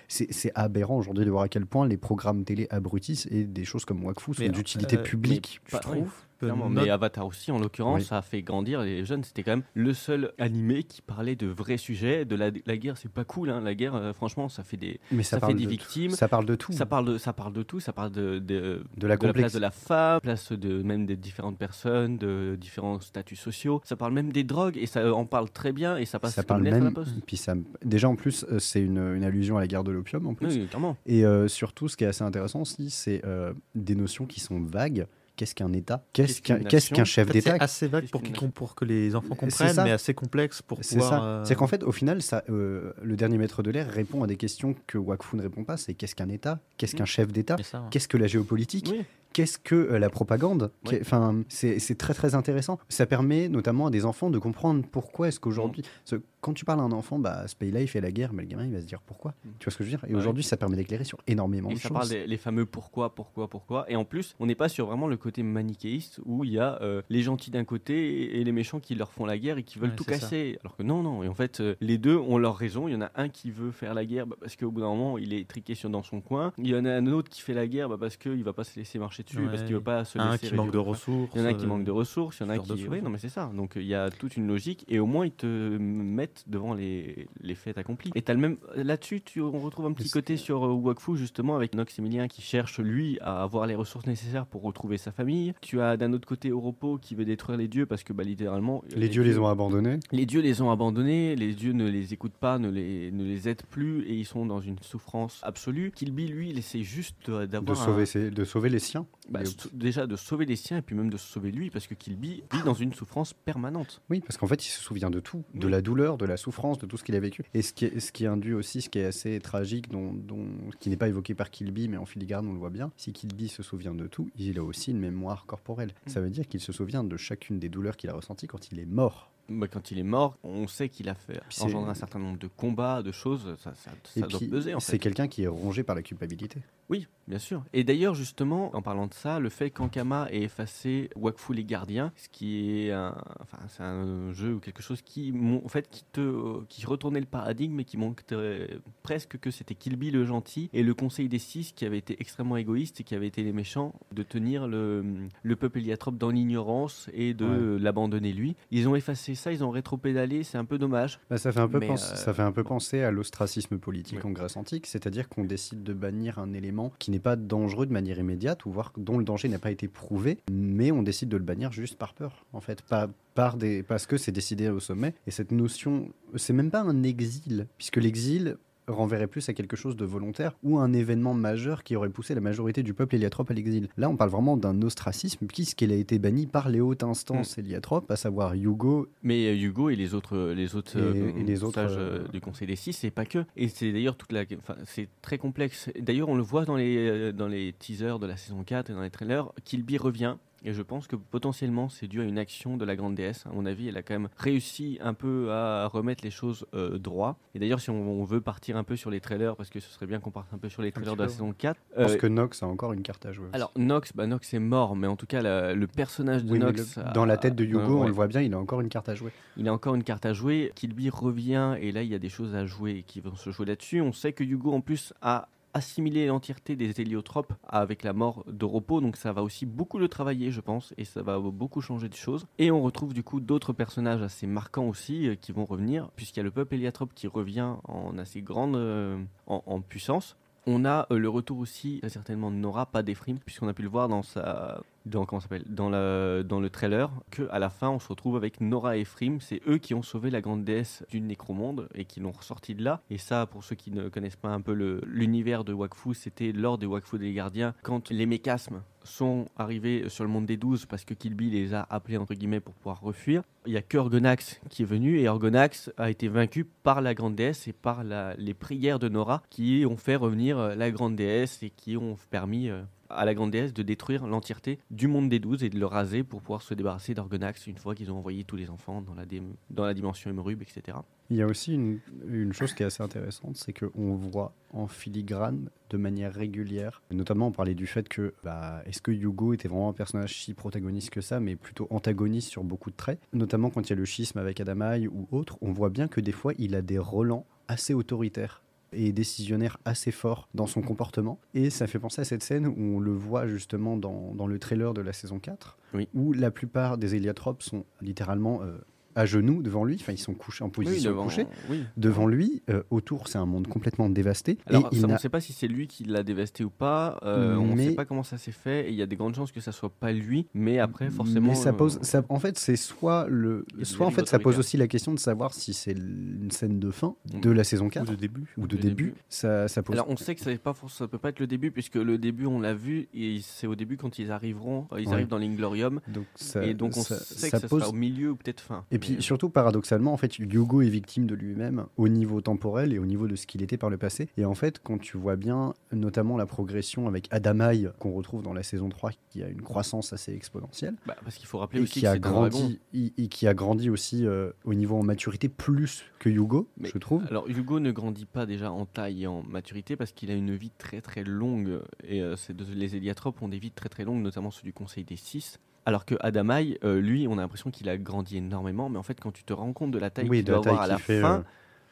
c'est- aberrant aujourd'hui de voir à quel point les programmes télé abrutissent et des choses comme Wakfu sont d'utilité euh, publique, je trouve. Clairement, Note- Mais Avatar aussi, en l'occurrence, Oui. ça a fait grandir les jeunes. C'était quand même le seul animé qui parlait de vrais sujets. De la, la guerre, c'est pas cool. hein. La guerre, euh, franchement, ça fait des, Mais ça ça, fait des de victimes. Tout. Ça parle de tout. Ça parle de, ça parle de tout. Ça parle de, de, de la de la place de la femme, place de même des différentes personnes, de différents statuts sociaux. Ça parle même des drogues et ça en parle très bien et ça passe ça comme parle à la même. poste. Puis ça, déjà en plus, euh, c'est une, une allusion à la guerre de l'opium en plus. Oui, clairement. Et euh, surtout, ce qui est assez intéressant aussi, c'est euh, des notions qui sont vagues. Qu'est-ce qu'un État? Qu'est-ce qu'un qu'un chef En fait, c'est d'État? assez vague pour, que les enfants C'est comprennent, ça. mais assez complexe pour C'est pouvoir. ça. euh, C'est qu'en fait, au final, ça, euh, le dernier maître de l'air répond à des questions que Wakfu ne répond pas. C'est qu'est-ce qu'un État? Qu'est-ce qu'un Mm. chef d'État? Ouais. Qu'est-ce que la géopolitique? Oui. Qu'est-ce que euh, la propagande Enfin, c'est très très intéressant. Ça permet notamment à des enfants de comprendre pourquoi est-ce qu'aujourd'hui, Mm. que quand tu parles à un enfant, bah, ce pays-là il fait la guerre, mais le gamin il va se dire pourquoi. Mm. Tu vois ce que je veux dire? Et Ouais. aujourd'hui, ça permet d'éclairer sur énormément Et de ça choses. parle des les fameux pourquoi, pourquoi, pourquoi. Et en plus, on n'est pas sur vraiment le côté manichéiste où il y a euh, les gentils d'un côté et- les méchants qui leur font la guerre et qui veulent Ouais, tout ça. casser. Alors que non, non. Et en fait, euh, les deux ont leur raison. Il y en a un qui veut faire la guerre bah, parce qu'au bout d'un moment, il est triqué sur, dans son coin. Il y en a un autre qui fait la guerre bah, parce qu'il va pas se laisser marcher dessus, parce Ouais. qu'il veut pas se Un laisser qui manque de ressources. il y en a un qui euh, manque de ressources, il y en a de qui. Oui, non, mais c'est ça. Donc il y a toute une logique et au moins ils te mettent devant les, les faits accomplis. Et t'as le même. Là-dessus, tu, on retrouve un petit côté sur euh, Wakfu justement avec Nox Emilien qui cherche lui à avoir les ressources nécessaires pour retrouver sa famille. Tu as d'un autre côté Oropo qui veut détruire les dieux parce que bah, littéralement. Les dieux les ont abandonnés. Les dieux les ont abandonnés, les dieux ne les écoutent pas, ne les, ne les aident plus et ils sont dans une souffrance absolue. Kilby, lui, il essaie juste de- De d'avoir un- ses- de sauver les siens. Bah, déjà de sauver les siens et puis même de se sauver lui parce que Kilby vit dans une souffrance permanente. Oui, parce qu'en fait, il se souvient de tout, de Oui. la douleur, de la souffrance, de tout ce qu'il a vécu. Et ce qui, est, ce qui induit aussi, ce qui est assez tragique, dont, dont- qui n'est pas évoqué par Kilby, mais en filigrane, on le voit bien, si Kilby se souvient de tout, il a aussi une mémoire corporelle. Mm. Ça veut dire qu'il se souvient de chacune des douleurs qu'il a ressenties quand il est mort. Bah, quand il est mort, on sait qu'il a fait engendrer un certain nombre de combats, de choses, ça, ça, ça doit puis, peser en c'est quelqu'un qui est rongé par la culpabilité. Oui, bien sûr. Et d'ailleurs, justement, en parlant de ça, le fait qu'Ankama ait effacé Wakfu les gardiens, ce qui est un, enfin, c'est un jeu ou quelque chose qui, en fait, qui te, qui retournait le paradigme et qui montrait presque que c'était Kilby le gentil et le Conseil des Six qui avait été extrêmement égoïste et qui avait été les méchants de tenir le, le peuple héliatrope dans l'ignorance et de Ouais. l'abandonner lui. Ils ont effacé ça, ils ont rétropédalé, c'est un peu dommage. Bah, ça fait un peu, euh, ça fait un peu penser à l'ostracisme politique Oui. en Grèce antique, c'est-à-dire qu'on décide de bannir un élément qui n'est pas dangereux de manière immédiate, ou voire dont le danger n'a pas été prouvé, mais on décide de le bannir juste par peur, en fait, pas par des, parce que c'est décidé au sommet. Et cette notion, c'est même pas un exil, puisque l'exil, renverrait plus à quelque chose de volontaire ou un événement majeur qui aurait poussé la majorité du peuple héliatrope à l'exil. Là, on parle vraiment d'un ostracisme puisqu'il a été banni par les hautes instances héliatropes, à savoir Hugo. Mais euh, Hugo et les autres, les autres, Et- euh, et les autres, sages, euh, euh, du Conseil des Six, c'est pas que. Et c'est d'ailleurs toute la, c'est très complexe. D'ailleurs, on le voit dans les, euh, dans les teasers de la saison 4 et dans les trailers. Kilby revient. Et je pense que potentiellement c'est dû à une action de la grande déesse. À mon avis, elle a quand même réussi un peu à remettre les choses euh, droit. Et d'ailleurs, si on, on veut partir un peu sur les trailers, parce que ce serait bien qu'on parte un peu sur les trailers de la saison 4. Je pense euh, que Nox a encore une carte à jouer. aussi. alors Nox, bah, Nox est mort, mais en tout cas la- le personnage de Oui, Nox, le- dans la tête de Hugo, euh, on le voit bien, il a encore une carte à jouer. Il a encore une carte à jouer. Kilby revient et là il y a des choses à jouer qui vont se jouer là-dessus. On sait que Hugo en plus a assimilé l'entièreté des héliotropes avec la mort de Repos, donc ça va aussi beaucoup le travailler, je pense, et ça va beaucoup changer de choses. Et on retrouve du coup d'autres personnages assez marquants aussi euh, qui vont revenir, puisqu'il y a le peuple héliatrope qui revient en assez grande euh, en, puissance. On a euh, le retour aussi certainement de Nora, pas d'Ephraim, puisqu'on a pu le voir dans sa dans comment s'appelle? Dans le dans le trailer que à la fin on se retrouve avec Nora et Ephraim, c'est eux qui ont sauvé la grande déesse du nécromonde et qui l'ont ressorti de là. Et ça pour ceux qui ne connaissent pas un peu l'univers de Wakfu, c'était lors des Wakfu des gardiens quand les mécasmes sont arrivés sur le monde des douze parce que Kilby les a appelés entre guillemets pour pouvoir refuir. Il y a que Orgonax qui est venu et Orgonax a été vaincu par la grande déesse et par les prières de Nora qui ont fait revenir euh, la grande déesse et qui ont permis euh, à la grande déesse de détruire l'entièreté du monde des douze et de le raser pour pouvoir se débarrasser d'Orgonax une fois qu'ils ont envoyé tous les enfants dans la, dans la dimension Emerube, etc. Il y a aussi une, chose qui est assez intéressante, c'est qu'on voit en filigrane de manière régulière, notamment on parlait du fait que bah, est-ce que Hugo était vraiment un personnage si protagoniste que ça, mais plutôt antagoniste sur beaucoup de traits, notamment quand il y a le schisme avec Adamaï ou autre, on voit bien que des fois il a des relents assez autoritaires et décisionnaires assez forts dans son comportement. Et ça fait penser à cette scène où on le voit justement dans, dans le trailer de la saison 4, Oui. où la plupart des héliatropes sont littéralement euh, à genoux devant lui, enfin ils sont couchés en position devant, couchée oui. devant lui. euh, autour, c'est un monde complètement dévasté. Alors, et il ça, on ne sait pas si c'est lui qui l'a dévasté ou pas. euh, On ne Mais- sait pas comment ça s'est fait. Et il y a des grandes chances que ça soit pas lui. Mais après, forcément. Mais ça pose, euh, ça- en fait, c'est soit le, soit en fait, ça pose aussi la question de savoir si c'est une scène de fin Mm. de la saison Ou 4 de début. ou de de début. début. Ça, ça pose. Alors on sait que ça ne pas ça peut pas être le début puisque le début on l'a vu et c'est au début quand ils arriveront, euh, ils Ouais. arrivent dans l'Inglorium donc ça, et donc on ça- sait ça que ça pose. sera au milieu ou peut-être fin. Et puis surtout paradoxalement, en fait, Hugo est victime de lui-même au niveau temporel et au niveau de ce qu'il était par le passé. Et en fait, quand tu vois bien, notamment la progression avec Adamaï qu'on retrouve dans la saison 3, qui a une croissance assez exponentielle, bah, parce qu'il faut rappeler aussi qui a grandi, et- et qui a grandi aussi euh, au niveau en maturité plus que Hugo, Mais- je trouve. Alors Hugo ne grandit pas déjà en taille et en maturité parce qu'il a une vie très très longue et euh, ces deux- les héliatropes ont des vies très très longues, notamment ceux du Conseil des Six. Alors que Adamaï, euh, lui, on a l'impression qu'il a grandi énormément, mais en fait, quand tu te rends compte de la taille Oui, qu'il doit avoir à la fait, fin, euh,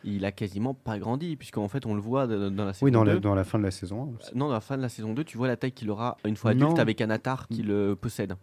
il a quasiment pas grandi, puisqu'en fait, on le voit dans la saison Oui, dans 2. la, dans la fin de la saison 1 aussi. Non, dans la fin de la saison 2, tu vois la taille qu'il aura une fois Non. adulte avec un Atar qui le possède.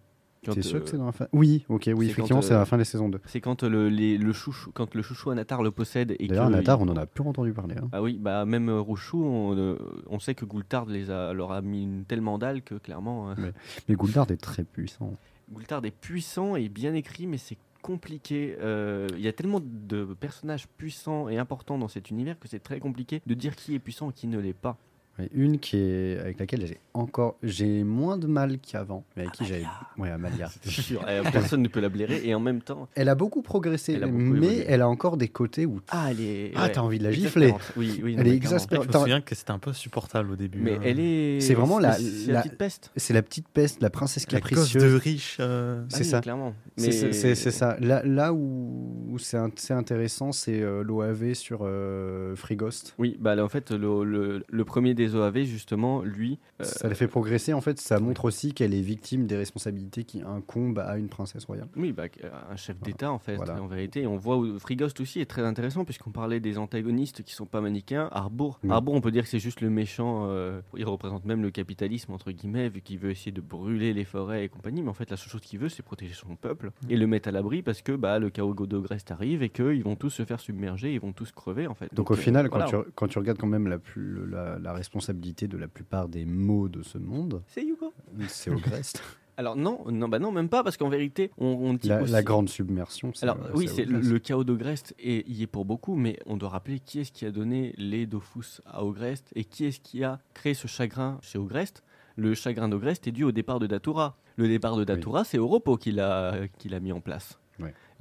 T'es sûr euh, que c'est dans la fin? Oui, ok, c'est oui, effectivement, c'est euh, à la fin de la saison 2. C'est quand le, les- le chouchou, quand le chouchou Anatar le possède et D'ailleurs, que Natar, il- on en a plus entendu parler. hein. Ah oui, bah même euh, Rouchou, on, euh, on sait que Goultard les a, leur a mis une telle mandale que clairement, euh, Mais Gouldard est très puissant. Goultard est puissant et bien écrit, mais c'est compliqué. Euh, Il y a tellement de personnages puissants et importants dans cet univers que c'est très compliqué de dire qui est puissant et qui ne l'est pas. Ouais, une qui est avec laquelle j'ai encore j'ai moins de mal qu'avant, mais avec qui j'avais ouais Amalia. *laughs* Sûr, euh, personne ne peut la blairer et en même temps, Elle a beaucoup progressé, Elle a beaucoup mais évolué. elle a encore des côtés où ah elle est, ah ouais, t'as envie de la gifler. Oui, oui, non, Elle est exaspérante. Je me souviens que c'était un peu insupportable au début. Mais hein. elle est. C'est vraiment la- la- la petite peste. C'est la petite peste, la princesse la capricieuse. de riche. euh, Ah C'est oui, ça. clairement. C'est- Mais C'est c'est- c'est ça. Là, là où, c'est int- c'est intéressant, c'est euh, l'OAV sur euh, Free Ghost. Oui, bah là, en fait, le, le- le premier des OAV, justement, lui. euh, Ça la fait progresser. En fait, ça montre aussi qu'elle est victime des responsabilités qui incombent à une princesse royale. Oui, bah, un chef d'État, en fait, Voilà. en vérité. Et on voit où Frigost aussi est très intéressant, puisqu'on parlait des antagonistes qui sont pas manichéens. Arbour. Oui. Arbour, on peut dire que c'est juste le méchant. euh, il représente même le capitalisme, entre guillemets, vu qu'il veut essayer de brûler les forêts et compagnie. Mais en fait, la seule chose qu'il veut, c'est protéger son peuple et le mettre à l'abri parce que bah, le chaos Godogrest arrive et qu'ils vont tous se faire submerger, ils vont tous crever, en fait. Donc, au euh, final, quand, voilà. tu, quand tu regardes quand même la, plus, la, la responsabilité de la plupart des maux de ce monde, C'est Hugo. c'est Ogrest. *laughs* Alors non, non, bah non, même pas, parce qu'en vérité, on, on dit La, aussi... la grande submersion. Alors oui, ça c'est le, le chaos d'Ogrest et y est pour beaucoup, mais on doit rappeler qui est-ce qui a donné les Dofus à Ogrest et qui est-ce qui a créé ce chagrin chez Ogrest. Le chagrin d'Ogrest est dû au départ de Datura. Le départ de Datura, c'est Oropo qui l'a qui l'a mis en place.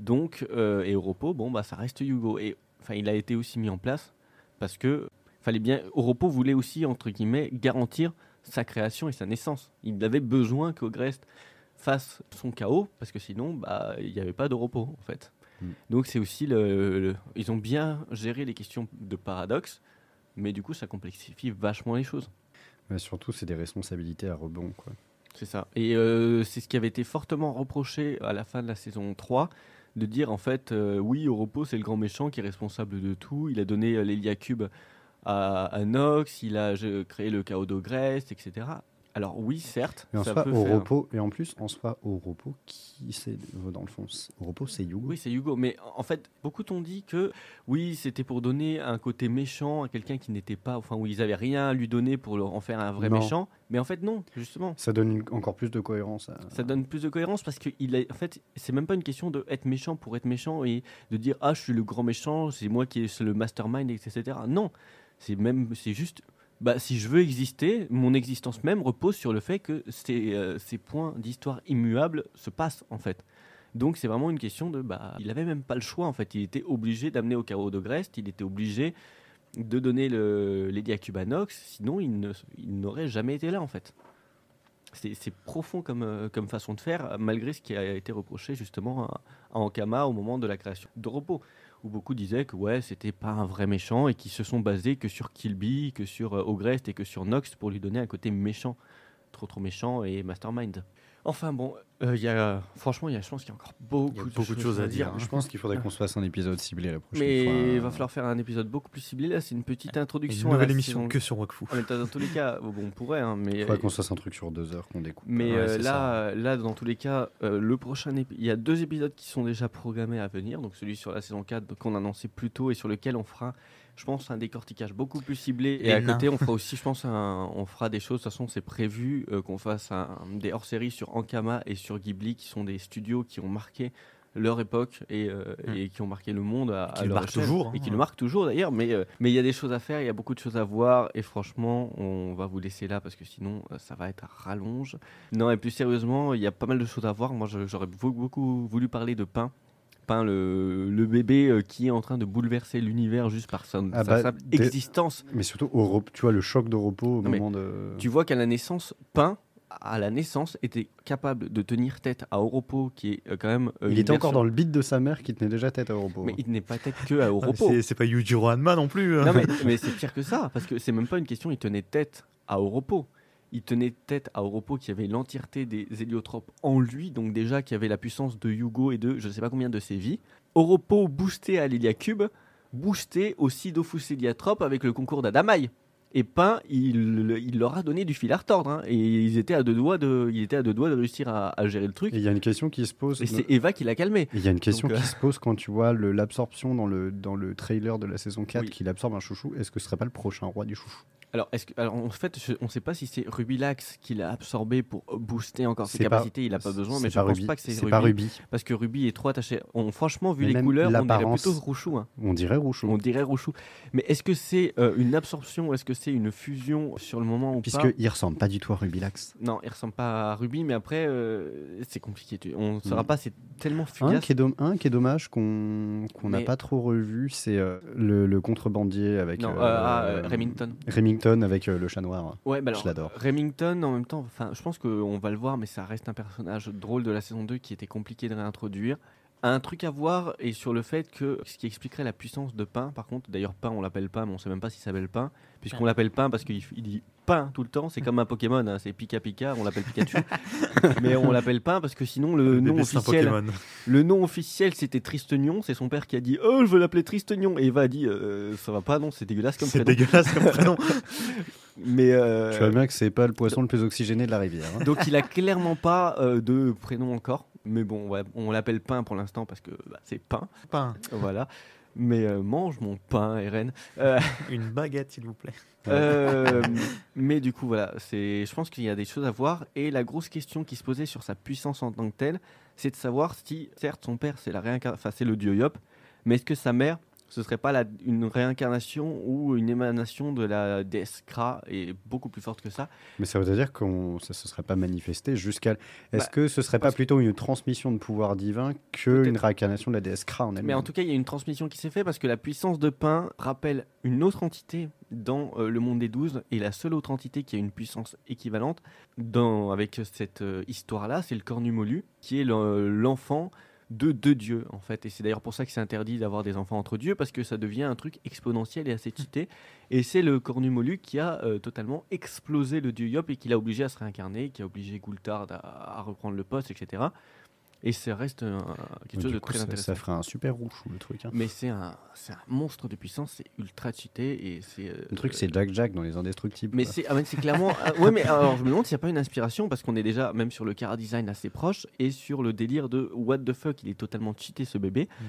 Donc euh, et Oropo, bon bah ça reste Yugo et enfin il a été aussi mis en place parce que fallait bien Oropo voulait aussi entre guillemets garantir sa création et sa naissance. Il avait besoin qu'Ogrest fasse son chaos parce que sinon bah il n'y avait pas d'Europo en fait. Mm. Donc c'est aussi le, le- ils ont bien géré les questions de paradoxe mais du coup ça complexifie vachement les choses. Mais surtout, c'est des responsabilités à rebond. Quoi. C'est ça. Et euh, c'est ce qui avait été fortement reproché à la fin de la saison 3 de dire en fait euh, oui Europo c'est le grand méchant qui est responsable de tout, il a donné euh, l'Elia Cube à, Nox, il a créé le chaos d'Ogrest, etc. Alors oui certes, Et en ça soi, peut au faire- repos, et en plus, en soi, au repos, qui c'est dans le fond Au repos, c'est Yugo. Oui, c'est Hugo. Mais en fait, beaucoup t'ont dit que oui, c'était pour donner un côté méchant à quelqu'un qui n'était pas, enfin, où ils avaient rien à lui donner pour en faire un vrai Non. méchant. Mais en fait, non, justement. Ça donne une- encore plus de cohérence. À... Ça donne plus de cohérence parce que il en fait, c'est même pas une question de être méchant pour être méchant et de dire ah je suis le grand méchant, c'est moi qui est le mastermind, etc. Non, c'est même, c'est juste. Bah, si je veux exister, mon existence même repose sur le fait que ces, euh, ces points d'histoire immuables se passent en fait. Donc c'est vraiment une question de bah il avait même pas le choix en fait, il était obligé d'amener au chaos de Grest, il était obligé de donner le l'Elia Cubanox, sinon il ne- il n'aurait jamais été là en fait. C'est c'est profond comme, euh, comme façon de faire, malgré ce qui a été reproché justement à, à Ankama au moment de la création de Repos, où beaucoup disaient que ouais, c'était pas un vrai méchant et qui se sont basés que sur Kilby, que sur euh, Ogrest et que sur Nox pour lui donner un côté méchant, trop trop méchant et mastermind. Enfin bon, euh, il y a, franchement, il y a, je pense qu'il y a encore beaucoup, Il y a beaucoup de choses à dire, hein. Je pense qu'il faudrait qu'on se fasse un épisode ciblé la prochaine Mais fois. il va falloir faire un épisode beaucoup plus ciblé. Là, c'est une petite Une introduction. à nouvelle la émission saison- que sur Wakfu. Mais dans tous les cas, bon, on pourrait, hein, mais Il faudrait qu'on se fasse un truc sur deux heures qu'on découpe. Mais Ouais, euh, là, là, dans tous les cas, euh, le prochain il y a deux épisodes qui sont déjà programmés à venir. Donc celui sur la saison 4 qu'on a annoncé plus tôt et sur lequel on fera, je pense, un décortiquage beaucoup plus ciblé. Et à nains. côté, on fera aussi, je pense, un- on fera des choses. De toute façon, c'est prévu euh, qu'on fasse un, des hors-séries sur Ankama et sur Ghibli, qui sont des studios qui ont marqué leur époque et, euh, Hmm. et qui ont marqué le monde à, Qui à le leur toujours, et hein. qui le marquent toujours d'ailleurs mais euh, mais il y a des choses à faire il y a beaucoup de choses à voir et franchement on va vous laisser là parce que sinon euh, ça va être à rallonge non et plus sérieusement il y a pas mal de choses à voir moi j'aurais beau- beaucoup voulu parler de Pain Le, le bébé euh, qui est en train de bouleverser l'univers juste par sa, Ah sa bah, existence Mais surtout, au repos, tu vois, le choc de repos au Non, moment de. tu vois qu'à la naissance Pain à la naissance était capable de tenir tête à Oropo qui est euh, quand même euh, il était encore dans le beat de sa mère qui tenait déjà tête à repos. mais il n'est pas tête que à Ah, Oropo c'est- C'est pas Yujiro Hanma non plus. hein. Non, mais, mais c'est pire que ça, parce que c'est même pas une question, il tenait tête à Oropo. Il tenait tête à Oropo qui avait l'entièreté des héliotropes en lui, donc déjà qui avait la puissance de Yugo et de je ne sais pas combien de ses vies. Oropo boosté à l'Elia Cube, boosté aussi Dofus Heliatrope avec le concours d'Adamai. Et Pain, il, il leur a donné du fil à retordre, hein, et ils étaient à deux doigts de, il était à deux doigts de réussir à, à gérer le truc. Et il y a une question qui se pose. Et c'est Eva qui l'a calmé. Il y a une question Donc, euh, qui se pose quand tu vois l'absorption dans le, dans le trailer de la saison 4 Oui. qu'il absorbe un chouchou. Est-ce que ce serait pas le prochain roi du chouchou? Alors, est-ce que, alors, en fait, je- on ne sait pas si c'est Rubilax qui l'a absorbé pour booster encore ses pas- capacités. il n'a pas besoin, mais je ne pense Ruby. pas que c'est Ruby, Ruby. Parce que Ruby est trop attaché. On, franchement, vu Mais les couleurs, on dirait plutôt Rouchou. hein. On dirait Rouchou. On dirait Rouchou. Mais est-ce que c'est euh, une absorption ou est-ce que c'est une fusion sur le moment ou pas? Puisqu'il ressemble pas du tout à Rubilax. Non, il ressemble pas à Ruby, mais après, euh, c'est compliqué. On ne saura Mm. pas, c'est tellement Un fugace. qui, est dom- un qui est dommage qu'on n'a Mais- pas trop revu, c'est euh, le, le contrebandier avec Non, ah, euh, Remington. Remington avec euh, le chat noir. Ouais, bah Je l'adore. Remington, en même temps, je pense qu'on va le voir, mais ça reste un personnage drôle de la saison 2 qui était compliqué de réintroduire. Un truc à voir est sur le fait que ce qui expliquerait la puissance de Pain, par contre, d'ailleurs Pain on l'appelle Pain, mais on sait même pas s'il s'appelle Pain, puisqu'on l'appelle Pain parce qu'il il dit Pain tout le temps, c'est comme un Pokémon, hein, c'est Pika Pika, on l'appelle Pikachu, *laughs* mais on l'appelle Pain parce que sinon le, Le nom c'est officiel, Pokémon. le nom officiel c'était Tristenion, c'est son père qui a dit oh je veux l'appeler Tristenion et Eva a dit Euh, ça va pas non c'est dégueulasse comme C'est prénom, dégueulasse comme prénom. *laughs* mais euh, Tu vois bien que c'est pas le poisson le plus oxygéné de la rivière. hein. donc il a clairement pas euh, de prénom encore. Mais bon, ouais, on l'appelle Pain pour l'instant parce que bah, c'est Pain. Pain. Voilà. Mais euh, mange mon pain, Eren. Euh, Une baguette, s'il vous plaît. *laughs* euh, mais du coup, voilà, c'est, je pense qu'il y a des choses à voir. Et la grosse question qui se posait sur sa puissance en tant que telle, c'est de savoir si, certes, son père, c'est la réincar- enfin, c'est le dieu Yop, mais est-ce que sa mère, ce serait pas la- une réincarnation ou une émanation de la déesse Kra et beaucoup plus forte que ça Mais ça veut dire qu'on ça se serait pas manifesté jusqu'à. Est-ce Bah, que ce serait pas plutôt une transmission de pouvoir divin que une réincarnation de la déesse Kra en elle-même? Mais en tout cas, il y a une transmission qui s'est faite parce que la puissance de pain rappelle une autre entité dans euh, le monde des douze et la seule autre entité qui a une puissance équivalente dans, avec cette euh, histoire-là, c'est le Cornumolu qui est le- l'enfant de deux dieux en fait. Et c'est d'ailleurs pour ça que c'est interdit d'avoir des enfants entre dieux parce que ça devient un truc exponentiel et assez cheaté. Et c'est le Cornumolu qui a euh, totalement explosé le dieu Yop et qui l'a obligé à se réincarner, qui a obligé Gultard à, à reprendre le poste, etc. Et ça reste un- quelque chose de coup, très ça, intéressant. ça ferait un super rouge le truc. hein. Mais c'est un, c'est un monstre de puissance, c'est ultra cheaté et c'est. euh, Le truc, c'est Jack Jack dans les Indestructibles. Mais c'est, ah, clairement. ah, ouais, mais alors je me demande s'il n'y a pas une inspiration parce qu'on est déjà même sur le cara design assez proche et sur le délire de what the fuck, il est totalement cheaté ce bébé. Mm.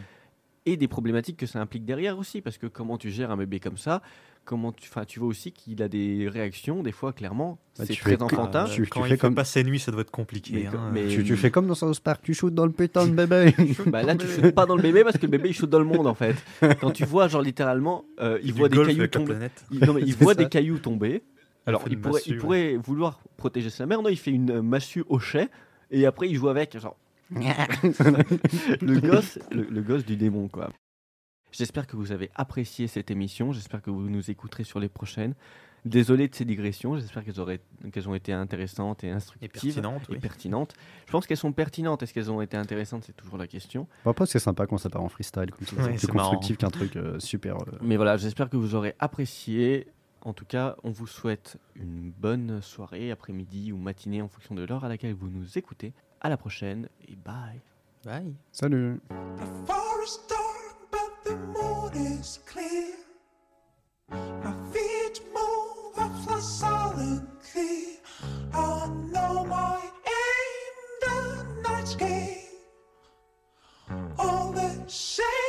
Et des problématiques que ça implique derrière aussi, parce que comment tu gères un bébé comme ça, comment tu, enfin, tu vois aussi qu'il a des réactions, des fois clairement, Bah, c'est tu très fais enfantin. tu- Quand fais il fait comme- pas ses nuits, ça doit être compliqué. Mais- hein. mais- Tu, tu fais comme dans South Park, tu shootes dans le putain de bébé. Bah là, tu shootes pas dans le bébé parce que le bébé il shoot dans le monde en fait. Quand tu vois, genre littéralement, euh, il voit des cailloux tomber. Il, non, mais il *laughs* C'est voit ça. des cailloux tomber. Alors, il pourrait, il massue, pourrait vouloir protéger sa mère. Non, il fait une euh, massue au chai et après il joue avec. Genre, *laughs* le gosse, le, le gosse du démon, quoi. J'espère que vous avez apprécié cette émission. J'espère que vous nous écouterez sur les prochaines. Désolé de ces digressions. J'espère qu'elles ont été intéressantes et Et instructives. et oui. pertinentes. Je pense qu'elles sont pertinentes. Est-ce qu'elles ont été intéressantes? C'est toujours la question. Bon, après, c'est sympa quand ça part en freestyle, comme ça. Ouais, c'est plus constructif qu'un truc euh, super. euh, Mais voilà, j'espère que vous aurez apprécié. En tout cas, on vous souhaite une bonne soirée, après-midi ou matinée en fonction de l'heure à laquelle vous nous écoutez. À la prochaine et bye. Bye. Salut the moon is clear. My feet move after silently. I know my aim, the night's game. All the shame.